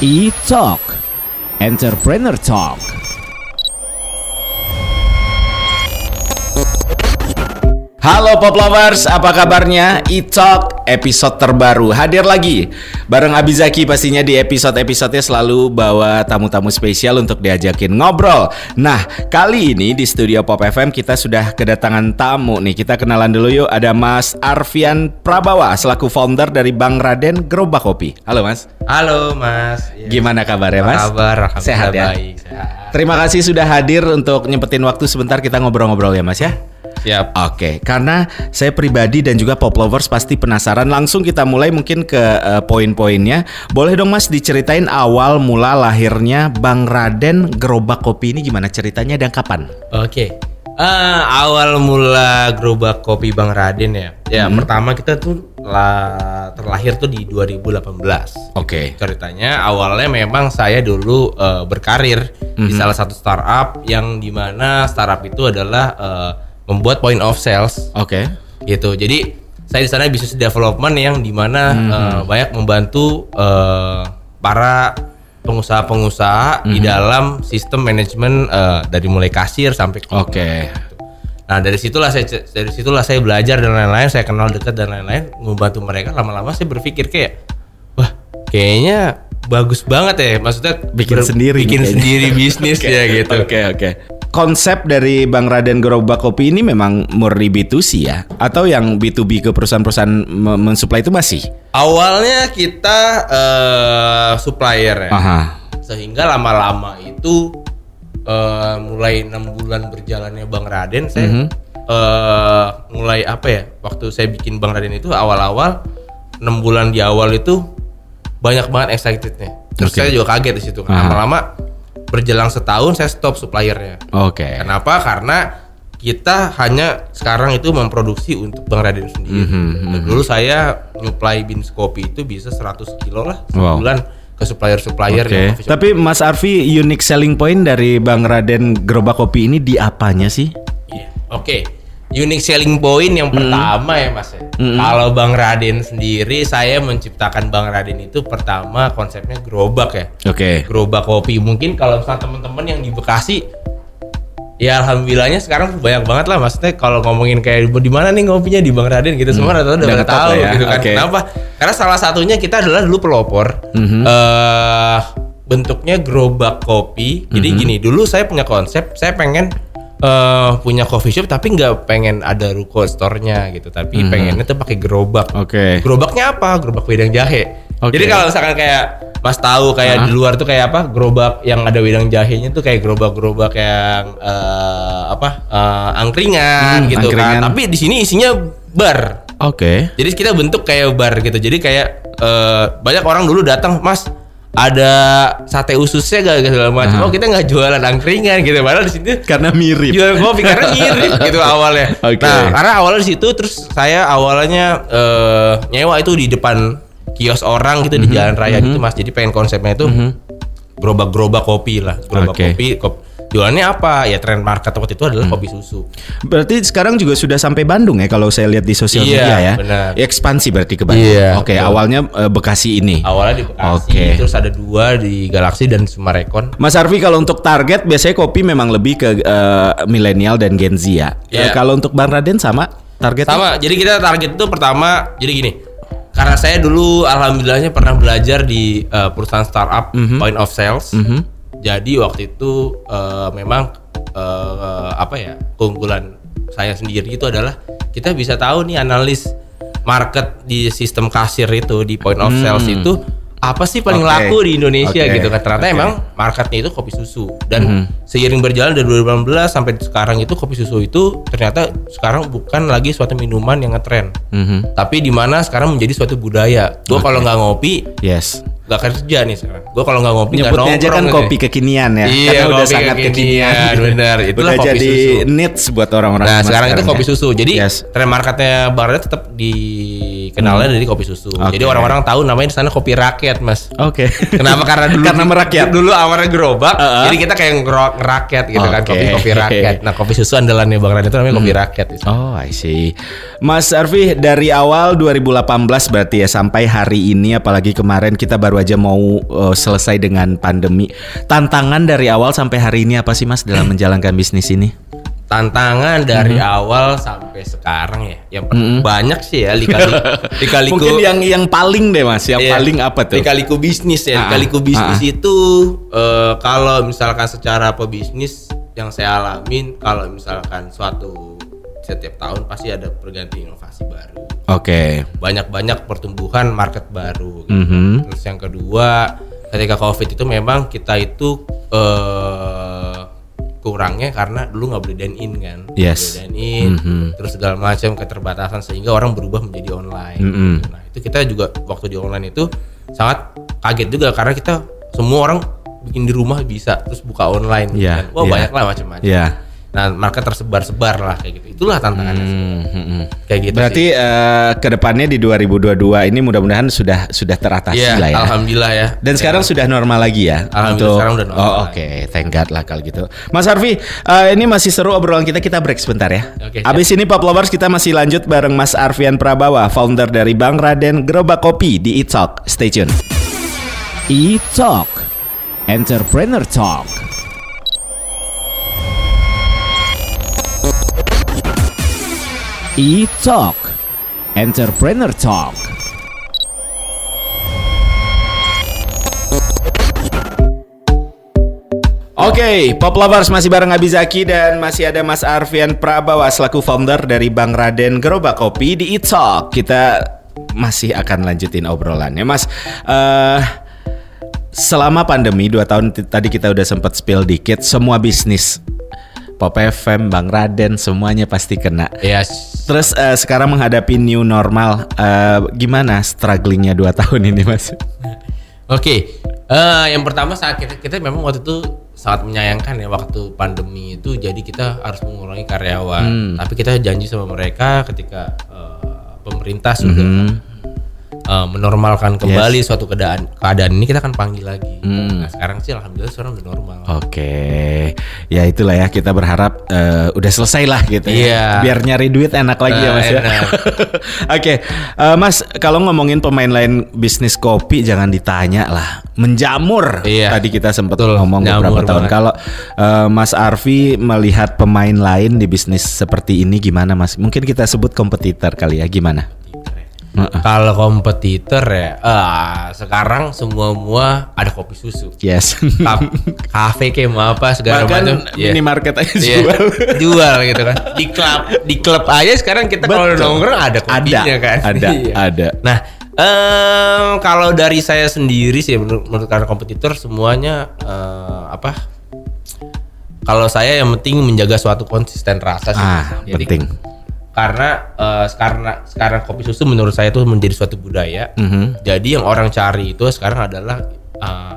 E-Talk Entrepreneur Talk Halo Pop Lovers, apa kabarnya? E-Talk episode terbaru hadir lagi Bareng Abizaki pastinya di episode-episodenya selalu bawa tamu-tamu spesial untuk diajakin ngobrol Nah, kali ini di studio Pop FM kita sudah kedatangan tamu nih Kita kenalan dulu yuk, ada Mas Arfian Prabawa Selaku founder dari Bang Raden Gerobak Kopi Halo Mas Halo Mas. Ya. Gimana kabarnya Mas? Kabar, Sehat ya? baik. Sehat. Terima kasih sudah hadir untuk nyempetin waktu sebentar kita ngobrol-ngobrol ya Mas ya Siap. Oke, karena saya pribadi dan juga pop lovers pasti penasaran. Langsung kita mulai mungkin ke eh, poin-poinnya. Boleh dong Mas diceritain awal mula lahirnya Bang Raden Gerobak Kopi ini gimana ceritanya dan kapan? Oke. Eh, awal mula gerobak kopi Bang Raden ya. Ya, Hmm. pertama kita tuh lah terlahir tuh di 2018. Oke. Ceritanya awalnya memang saya dulu eh, berkarir di Mhm. salah satu startup yang di mana startup itu adalah eh, membuat point of sales Oke. gitu. Jadi saya di sana business development yang di mana Mhm. eh, banyak membantu eh, para pengusaha-pengusaha Mhm. di dalam sistem manajemen eh, dari mulai kasir sampai ke- Oke. Nah dari situlah saya dari situlah saya belajar dan lain-lain, saya kenal dekat dan lain-lain, membantu mereka. Lama-lama saya berpikir kayak, wah kayaknya bagus banget ya, maksudnya Bikin sendiri bikin kayaknya. sendiri bisnis ya gitu. Oke, oke. Konsep dari Bang Raden Gerobak Kopi ini memang murni B2C ya? Atau yang B2B ke perusahaan-perusahaan me- mensuplai itu masih? Awalnya kita eh, supplier ya. Aha. sehingga lama-lama itu eh, mulai enam bulan berjalannya Bang Raden saya Mhm. eh, mulai apa ya waktu saya bikin Bang Raden itu awal-awal enam bulan di awal itu banyak banget excitednya terus Oke. saya juga kaget di situ lama-lama berjelang setahun saya stop suppliernya Oke. kenapa karena kita hanya sekarang itu memproduksi untuk Bang Raden sendiri. Mhm, Dulu saya nyuplai bins kopi itu bisa 100 kilo lah Wow. sebulan ke supplier-supplier shop. Tapi Mas Arfi unique selling point dari Bang Raden Gerobak Kopi ini di apanya sih? Iya. Oke. Unique selling point yang pertama ya Mas ya. Mm-mm. Kalau Bang Raden sendiri saya menciptakan Bang Raden itu pertama konsepnya gerobak ya. Oke. Gerobak kopi. Mungkin kalau misalnya teman-teman yang di Bekasi Ya alhamdulillahnya sekarang banyak banget lah maksudnya kalau ngomongin kayak di mana nih ngopinya di Bang Raden gitu semua rata-rata udah pada tahu ya. gitu kan. Oke. Kenapa? Karena salah satunya kita adalah dulu pelopor Mhm. eh bentuknya gerobak kopi. Jadi Mhm. gini, dulu saya punya konsep, saya pengen eh punya coffee shop tapi nggak pengen ada ruko store-nya gitu, tapi Mhm. pengennya tuh pakai gerobak. Oke. Gerobaknya apa? Gerobak wedang jahe. Oke. Jadi kalau misalkan kayak Mas tahu kayak di luar tuh kayak apa? Gerobak yang ada wedang jahenya tuh kayak gerobak-gerobak yang eh, apa? eh, angkringan Hmm, gitu angkringan. kan. Tapi di sini isinya bar. Oke. Jadi kita bentuk kayak bar gitu. Jadi kayak eh, banyak orang dulu datang, "Mas, ada sate ususnya gak segala macam." Aha. Oh, kita nggak jualan angkringan gitu. Padahal di situ Karena mirip. jual kopi karena mirip gitu awalnya. Oke. Nah, karena awalnya di situ terus saya awalnya eh, nyewa itu di depan kios orang gitu Mhm. di jalan raya gitu Mas. Jadi pengen konsepnya itu gerobak-gerobak kopi lah, gerobak Oke. kopi. Kop- Jualannya apa? Ya trend market waktu itu adalah kopi susu. Berarti sekarang juga sudah sampai Bandung ya kalau saya lihat di sosial Iya, media ya. benar. Ekspansi berarti ke Bandung. Iya, Oke, betul. awalnya eh, Bekasi ini. Awalnya di Bekasi, Oke. terus ada dua di Galaxy dan Sumarekon. Mas Arfi kalau untuk target biasanya kopi memang lebih ke eh, milenial dan Gen Z ya. Eh, Iya. kalau untuk Bang Raden sama targetnya? Sama, jadi kita target itu pertama, jadi gini. Karena saya dulu alhamdulillahnya pernah belajar di eh, perusahaan startup point of sales. Mhm. Jadi waktu itu eh, memang eh, apa ya keunggulan saya sendiri itu adalah kita bisa tahu nih analis market di sistem kasir itu di point of sales itu apa sih paling Oke. laku di Indonesia Oke. gitu kan ternyata Oke. emang marketnya itu kopi susu dan seiring berjalan dari 2018 sampai sekarang itu kopi susu itu ternyata sekarang bukan lagi suatu minuman yang ngetren Mhm. tapi di mana sekarang menjadi suatu budaya gue kalau nggak ngopi Yes. Nggak kerja nih sekarang gue kalau nggak ngopi nggak Nyebutnya aja kan nongkrong nih. kopi kekinian ya. Iya, Karena udah sangat kekinian, kekinian. benar. Itulah udah kopi jadi susu. needs buat orang-orang. Nah sekarang itu kopi susu. Jadi Yes. tren marketnya Barnya tetap dikenalnya dari kopi susu. Oke. Jadi orang-orang tahu namanya di sana kopi rakyat mas. Oke. Kenapa? Karena dulu Karena merakyat. Dulu awalnya gerobak. Uh-uh. Jadi kita kayak ngerakyat gitu kan Oke. kopi kopi rakyat. Nah kopi susu andalannya Bang Ran itu namanya kopi rakyat. sana. Oh, I see. Mas Arfi dari awal 2018 berarti ya sampai hari ini apalagi kemarin kita baru baru aja mau uh, selesai dengan pandemi. Tantangan dari awal sampai hari ini apa sih Mas dalam menjalankan bisnis ini? tantangan dari awal sampai sekarang ya yang per- banyak sih ya lika lika-liku Mungkin yang yang paling deh Mas, yang Iya. paling apa tuh? Lika-liku bisnis ya. Ah, Lika-liku bisnis ah. itu eh, kalau misalkan secara pebisnis yang saya alamin kalau misalkan suatu setiap tahun pasti ada pergantian inovasi baru. Oke. Banyak-banyak pertumbuhan market baru. gitu. Mhm. Terus yang kedua, ketika Covid itu memang kita itu eh kurangnya karena dulu nggak boleh dine in kan. Yes. boleh dine in, Mhm. terus segala macam keterbatasan sehingga orang berubah menjadi online. Mhm. gitu. Nah, itu kita juga waktu di online itu sangat kaget juga karena kita semua orang bikin di rumah bisa terus buka online gitu Iya, kan. Wah, iya. banyak lah macam-macam. Ya. Nah, market tersebar-sebar lah kayak gitu. Itulah tantangannya. Hmm, hmm, hmm. Kayak gitu Berarti eh, ke depannya di 2022 ini mudah-mudahan sudah sudah teratasi Iya, lah ya. alhamdulillah ya. Dan sekarang sudah normal lagi ya? Alhamdulillah, sekarang udah normal Oh oke, thank God lah kalau gitu. Mas Arfi, eh, ini masih seru obrolan kita, kita break sebentar ya. Oke, siap. Abis ini Pop Lovers kita masih lanjut bareng Mas Arfian Prabawa, founder dari Bang Raden Gerobak Kopi di E-Talk. Stay tune. E-Talk, Entrepreneur Talk. E-Talk, Entrepreneur Talk. Oke, Pop Lovers masih bareng Abizaki dan masih ada Mas Arfian Prabawa selaku founder dari Bang Raden Gerobak Kopi di E-Talk. Kita masih akan lanjutin obrolannya, Mas. Eh selama pandemi 2 tahun tadi kita udah sempat spill dikit, semua bisnis Pop FM, Bang Raden semuanya pasti kena. Ya, Terus eh, sekarang menghadapi new normal, eh, gimana strugglingnya 2 tahun ini, Mas? Oke, Eh, yang pertama saat kita kita memang waktu itu sangat menyayangkan ya waktu pandemi itu, jadi kita harus mengurangi karyawan. Hmm. Tapi kita janji sama mereka ketika eh, pemerintah sudah Mhm. Eh, menormalkan kembali suatu keadaan keadaan ini kita akan panggil lagi. Hmm. Nah sekarang sih alhamdulillah sekarang udah normal. Oke, ya itulah ya kita berharap eh, udah selesai lah gitu ya. Iya. Biar nyari duit enak lagi ya Nah, mas ya. Oke, eh, mas kalau ngomongin pemain lain bisnis kopi jangan ditanya lah, menjamur. Iya. Tadi kita sempat ngomong beberapa tahun. Kalau eh, Mas Arfi melihat pemain lain di bisnis seperti ini gimana mas? Mungkin kita sebut kompetitor kali ya, gimana? Heeh. Kalau kompetitor ya, ah, sekarang semua mua ada kopi susu, Yes. Kap- kafe kayak mau apa segala Bahkan macam. Iya. minimarket aja Iya, jual. jual gitu kan di klub di klub aja sekarang kita kalau nongkrong ada kopinya Ada, kan ada, Iya. ada. nah em, kalau dari saya sendiri sih menurut, menurut karena kompetitor semuanya eh, apa kalau saya yang penting menjaga suatu konsisten rasa sih Ah, Jadi, penting. Karena eh, karena sekarang kopi susu menurut saya itu menjadi suatu budaya Mhm. jadi yang orang cari itu sekarang adalah uh,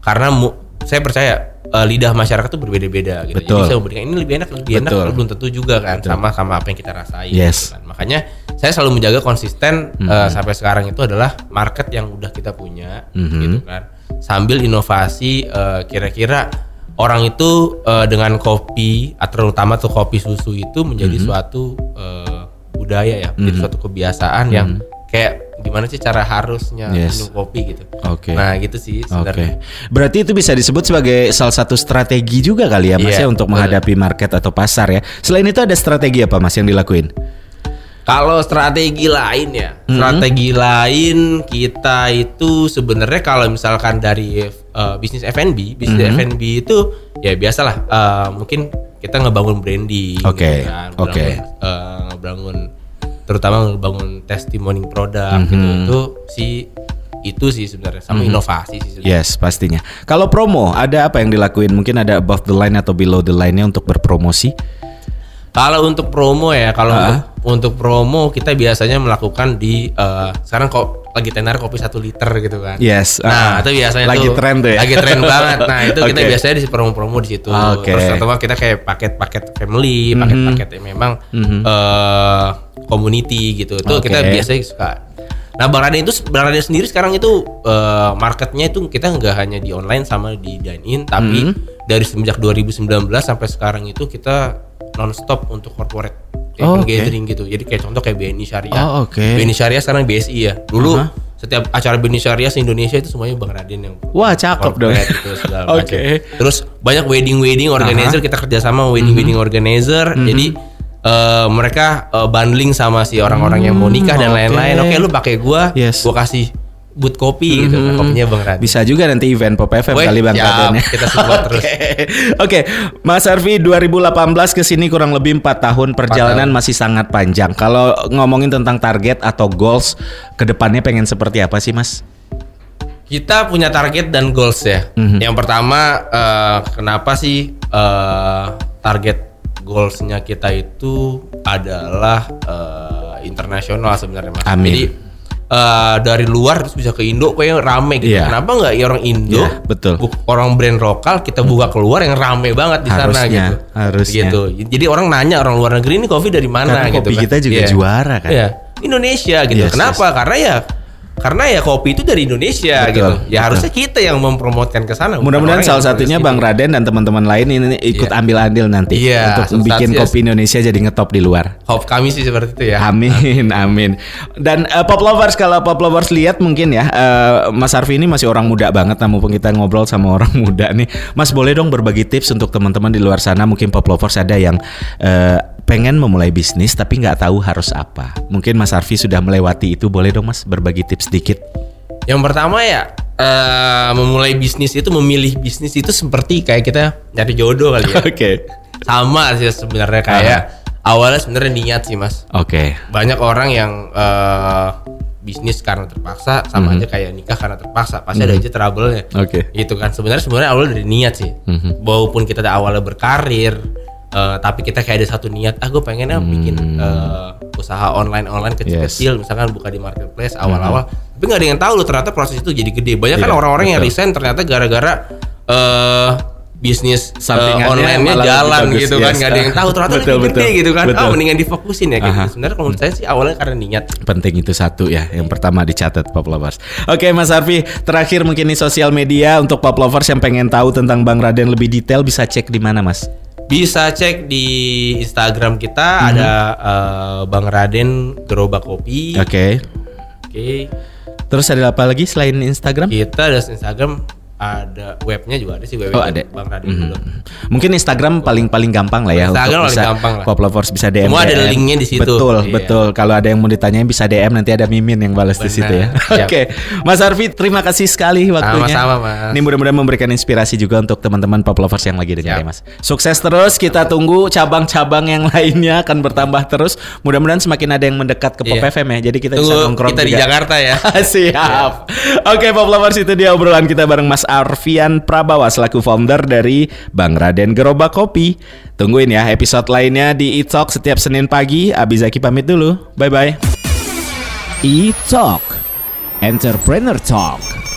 karena mu- saya percaya uh, lidah masyarakat itu berbeda-beda gitu. Betul. Jadi saya memberikan ini lebih enak, lebih enak, Betul. belum tentu juga kan sama sama apa yang kita rasain. Yes. gitu kan. Makanya saya selalu menjaga konsisten uh, sampai sekarang itu adalah market yang udah kita punya Mhm. gitu kan. Sambil inovasi uh, kira-kira orang itu uh, dengan kopi atau terutama tuh kopi susu itu menjadi Mhm. suatu uh, budaya ya, menjadi suatu kebiasaan yang kayak gimana sih cara harusnya. Yes. minum kopi gitu. Oke. Nah, gitu sih Oke, sebenarnya. berarti itu bisa disebut sebagai salah satu strategi juga kali ya Mas Iya, ya untuk betul. menghadapi market atau pasar ya. Selain itu ada strategi apa Mas yang dilakuin? Kalau strategi lain ya, Mhm. strategi lain kita itu sebenarnya kalau misalkan dari uh, bisnis F&B, bisnis Mhm. F&B itu ya biasalah uh, mungkin kita ngebangun branding, Oke, gitu kan, oke. ngebangun, uh, ngebangun terutama ngebangun testimoni produk gitu Mhm. itu sih itu sih sebenarnya sama inovasi sih sebenarnya. Yes, pastinya. Kalau promo, ada apa yang dilakuin? Mungkin ada above the line atau below the line-nya untuk berpromosi? Kalau untuk promo ya, kalau Ah. untuk, untuk promo kita biasanya melakukan di eh, sekarang kok lagi tenar kopi satu liter gitu kan. Yes. Nah, ah. itu biasanya lagi tuh tren tuh ya. Lagi tren banget. Nah, itu kita Oke. biasanya di promo-promo di situ. Oke. Terus atau kita kayak paket-paket family, paket-paket yang memang Mhm. eh, community gitu. Itu Oke. kita biasanya suka. Nah, Bang Raden itu Bang Raden sendiri sekarang itu eh, marketnya itu kita nggak hanya di online sama di dine in, tapi Mhm. dari semenjak 2019 sampai sekarang itu kita nonstop untuk corporate Oh, event oke. gathering gitu. Jadi kayak contoh kayak BNI Syariah. Oh, oke. BNI Syariah sekarang BSI ya. Dulu Aha. setiap acara Beni Syariah se Indonesia itu semuanya Bang Raden yang Wah, cakep dong. corporate itu segala Oke. macam. Terus banyak wedding wedding organizer kita kerja sama wedding wedding Mhm. organizer. Jadi eh, mereka eh, bundling sama si orang-orang yang mau nikah dan Hmm, oke. lain-lain. Oke, lu pakai gua, Yes. gua kasih boot kopi gitu. Mhm. Kopinya Bang Raden. Bisa juga nanti event Pop FM Weh, kali Bang. Raden ya. Kita support terus. Oke. Oke, Mas Arfi 2018 ke sini kurang lebih 4 tahun perjalanan tahun. masih sangat panjang. Kalau ngomongin tentang target atau goals ke depannya pengen seperti apa sih, Mas? Kita punya target dan goals ya. Mhm. Yang pertama eh, kenapa sih eh, target goalsnya kita itu adalah eh, internasional sebenarnya mas. Amin. Jadi eh, dari luar terus bisa ke Indo kayak rame gitu. Iya. Kenapa nggak ya orang Indo? Iya, betul. orang brand lokal kita buka keluar yang rame banget di sana Harusnya, gitu. harusnya. Gitu. Jadi orang nanya orang luar negeri ini kopi dari mana Karena gitu kopi kan. kita juga Iya. juara kan. Iya. Indonesia gitu. Yes, Kenapa? Karena ya karena ya kopi itu dari Indonesia Betul, gitu. Ya betul. harusnya kita yang mempromotkan ke sana. Mudah-mudahan salah satunya Bang ini. Raden dan teman-teman lain ini ikut Iya. ambil andil nanti Iya, untuk bikin sukses. kopi Indonesia jadi ngetop di luar. Hope kami sih seperti itu ya. Amin, amin. Dan eh, pop lovers kalau pop lovers lihat mungkin ya, eh, Mas Arfi ini masih orang muda banget. Mumpung kita ngobrol sama orang muda nih, Mas boleh dong berbagi tips untuk teman-teman di luar sana. Mungkin pop lovers ada yang eh, pengen memulai bisnis tapi nggak tahu harus apa. Mungkin Mas Arfi sudah melewati itu. Boleh dong Mas berbagi tips sedikit? Yang pertama ya eh, memulai bisnis itu memilih bisnis itu seperti kayak kita nyari jodoh kali ya. Oke, Sama sih sebenarnya kayak awalnya sebenarnya niat sih mas. oke, Banyak orang yang eh, bisnis karena terpaksa sama aja kayak nikah karena terpaksa. Pasti ada aja trouble-nya. oke. gitu kan sebenarnya sebenarnya awal dari niat sih Mhm. walaupun kita ada awalnya berkarir eh, tapi kita kayak ada satu niat ah gue pengennya bikin eh, usaha online online kecil-kecil misalkan buka di marketplace awal-awal. Tapi nggak ada yang tahu loh ternyata proses itu jadi gede. Banyak kan Iya, orang-orang yang resign ternyata gara-gara eh bisnis Sampingannya online-nya jalan bagus, gitu kan yes. nggak ada yang tahu. Ternyata Betul, lebih gede betul, gitu kan. Betul. ah mendingan difokusin ya gitu. Sebenarnya kalau menurut saya sih awalnya karena niat. Penting itu satu ya, yang pertama dicatat pop lovers. Oke Mas Arfi, terakhir mungkin di sosial media untuk pop lovers yang pengen tahu tentang Bang Raden lebih detail bisa cek di mana Mas? Bisa cek di Instagram kita ada eh, Bang Raden Gerobak Kopi. Oke. Oke. Terus ada apa lagi selain Instagram? Kita ada Instagram ada webnya juga ada sih webnya Oh, ada. Bang Raden. Mhm. Mungkin Instagram paling paling gampang lah ya Instagram untuk bisa gampang lah. pop lovers bisa DM. Semua ada DM. linknya di situ. Betul, Iya. betul. Kalau ada yang mau ditanyain bisa DM nanti ada Mimin yang balas di situ ya. Oke. Mas Arfi, terima kasih sekali waktunya. Sama-sama, Mas. Ini mudah-mudahan memberikan inspirasi juga untuk teman-teman pop lovers yang lagi dengar ya, Mas. Sukses terus. Kita tunggu cabang-cabang yang lainnya akan bertambah terus. Mudah-mudahan semakin ada yang mendekat ke Pop Iya. FM ya. Jadi kita bisa Tunggu nongkrong kita di juga. Jakarta ya. Siap. Oke, Pop Lovers itu dia obrolan kita bareng Mas Arfian Prabawa selaku founder dari Bang Raden Gerobak Kopi. Tungguin ya episode lainnya di E-Talk setiap Senin pagi. Abizaki pamit dulu. Bye bye. E-Talk Entrepreneur Talk.